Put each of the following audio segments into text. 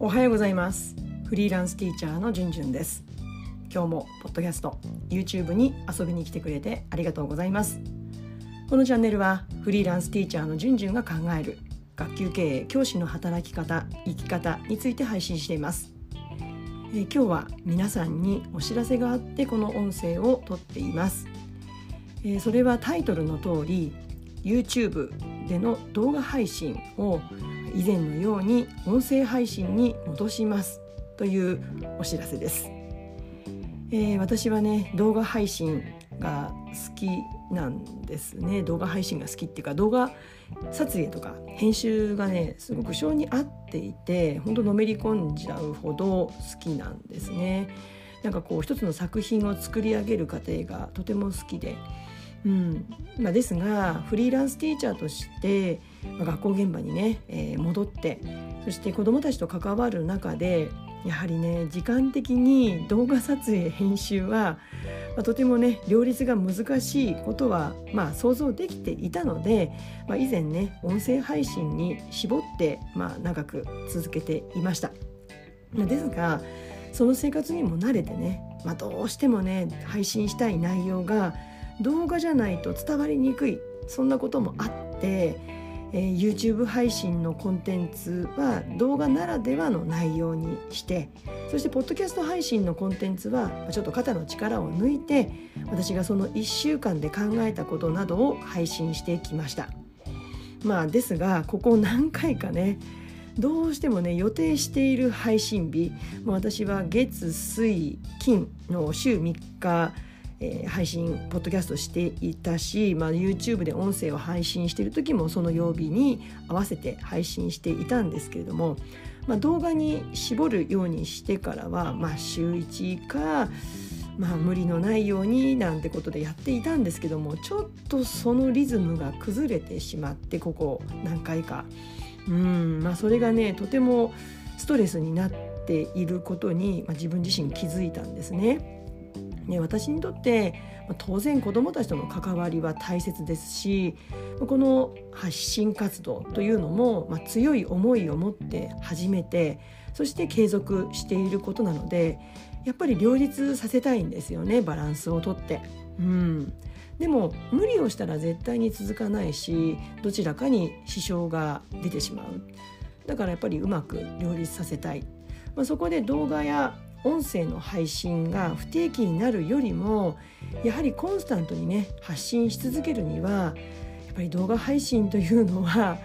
おはようございます。フリーランスティーチャーのじゅんじゅんです。今日もポッドキャスト YouTube に遊びに来てくれてありがとうございます。このチャンネルはフリーランスティーチャーのじゅんじゅんが考える学級経営教師の働き方生き方について配信しています。え今日は皆さんにお知らせがあってこの音声を撮っています、えそれはタイトルの通り YouTube での動画配信を以前のように音声配信に戻します。というお知らせです、えー、私はね動画配信が好きなんですね。動画配信が好きっていうか動画撮影とか編集がねすごく性に合っていて本当のめり込んじゃうほど好きなんですね。なんかこう一つの作品を作り上げる過程がとても好きでうんまあ、ですがフリーランスティーチャーとして、まあ、学校現場にね、えー、戻ってそして子どもたちと関わる中でやはりね時間的に動画撮影編集は、まあ、とてもね両立が難しいことは、まあ、想像できていたので、まあ、以前ね音声配信に絞って、まあ、長く続けていました。ですがその生活にも慣れてね、まあ、どうしてもね配信したい内容が動画じゃないと伝わりにくいそんなこともあって、えー、YouTube 配信のコンテンツは動画ならではの内容にしてそしてポッドキャスト配信のコンテンツはちょっと肩の力を抜いて私がその1週間で考えたことなどを配信してきました。まあですがここ何回かねどうしてもね予定している配信日私は月水金の週3日えー、配信ポッドキャストしていたし、まあ、YouTube で音声を配信している時もその曜日に合わせて配信していたんですけれども、まあ、動画に絞るようにしてからは、まあ、週1か、まあ、無理のないようになんてことでやっていたんですけどもちょっとそのリズムが崩れてしまってここ何回か。うんまあ、それがねとてもストレスになっていることに、まあ、自分自身気づいたんですね。ね、私にとって当然子どもたちとの関わりは大切ですしこの発信活動というのも、まあ、強い思いを持って始めてそして継続していることなのでやっぱり両立させたいんですよねバランスをとって。うん。でも無理をしたら絶対に続かないしどちらかに支障が出てしまう。だからやっぱりうまく両立させたい、まあ、そこで動画や音声の配信が不定期になるよりもやはりコンスタントにね発信し続けるにはやっぱり動画配信というのは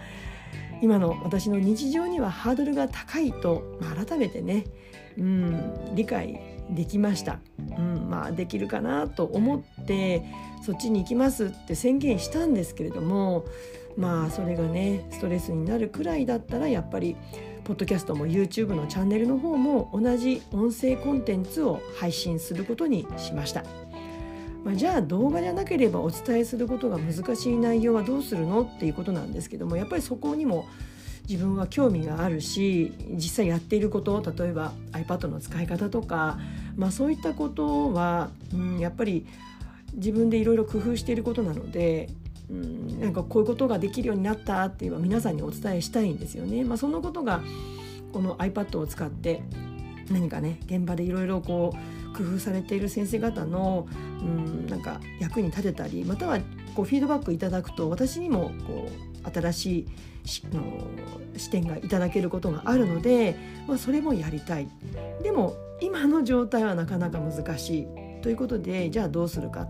今の私の日常にはハードルが高いと、改めてね、うん、理解できました、うんまあ、できるかなと思ってそっちに行きますって宣言したんですけれどもまあそれがねストレスになるくらいだったらやっぱりポッドキャストも YouTube のチャンネルの方も同じ音声コンテンツを配信することにしました。まあ、じゃあ動画じゃなければお伝えすることが難しい内容はどうするのっていうことなんですけどもやっぱりそこにも自分は興味があるし実際やっていること例えば iPad の使い方とか、まあ、そういったことは、うん、やっぱり自分でいろいろ工夫していることなのでうん、なんかこういうことができるようになったっていう皆さんにお伝えしたいんですよね。まあ、そのことがこの iPad を使って何かね現場でいろいろこう工夫されている先生方の、うん、なんか役に立てたりまたはこうフィードバックいただくと私にもこう新しいの視点がいただけることがあるので、まあ、それもやりたい。でも今の状態はなかなか難しい。ということでじゃあどうするか。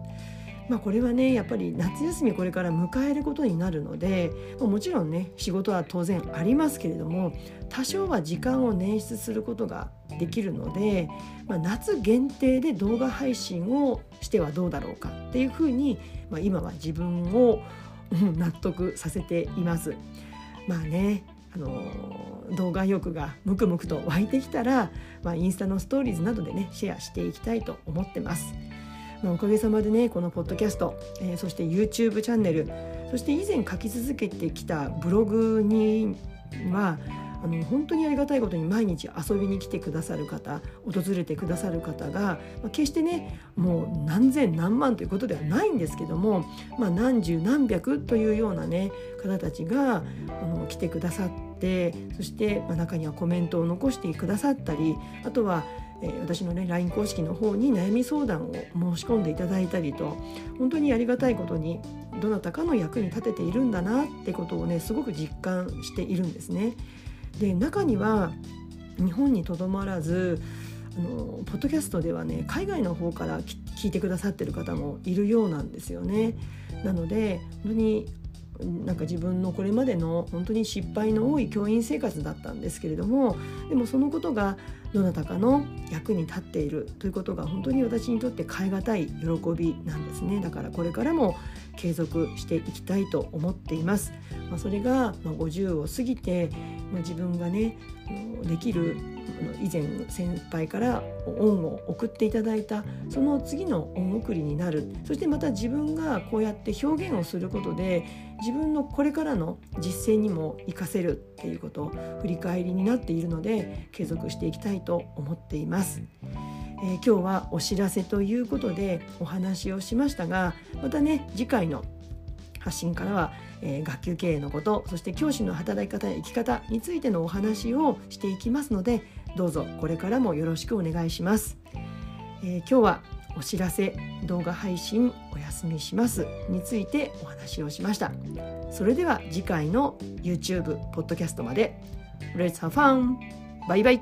まあ、これはねやっぱり夏休みこれから迎えることになるのでもちろんね仕事は当然ありますけれども多少は時間を捻出することができるので、まあ、夏限定で動画配信をしてはどうだろうかっていうふうに、まあ、今は自分を 納得させています。まあねあの動画欲がムクムクと湧いてきたら、まあ、インスタのストーリーズなどでねシェアしていきたいと思ってます。まあ、おかげさまでねこのポッドキャスト、えー、そして YouTube チャンネルそして以前書き続けてきたブログにはあの本当にありがたいことに毎日遊びに来てくださる方訪れてくださる方が、まあ、決してねもう何千何万ということではないんですけども、まあ、何十何百というようなね方たちがあの来てくださってそして、まあ、中にはコメントを残してくださったりあとはえー、私のね LINE 公式の方に悩み相談を申し込んでいただいたりと本当にありがたいことにどなたかの役に立てているんだなってことをねすごく実感しているんですね。で中には日本にとどまらずあのポッドキャストではね海外の方から聞いてくださってる方もいるようなんですよね。なので本当になんか自分のこれまでの本当に失敗の多い教員生活だったんですけれどもでもそのことがどなたかの役に立っているということが本当に私にとって代え難い喜びなんですね。だからこれからも継続していきたいと思っています、まあ、それが、ま50を過ぎて、まあ、自分がねできる以前先輩から恩を送っていただいたその次の恩送りになるそしてまた自分がこうやって表現をすることで自分のこれからの実践にも活かせるっていうこと振り返りになっているので継続していきたいと思っています。えー、今日はお知らせということでお話をしましたがまたね次回の発信からは、えー、学級経営のことそして教師の働き方や生き方についてのお話をしていきますのでどうぞこれからもよろしくお願いします。えー、今日はお知らせ動画配信お休みしますについてお話をしましたそれでは次回の YouTube ポッドキャストまで Let's have fun! バイバイ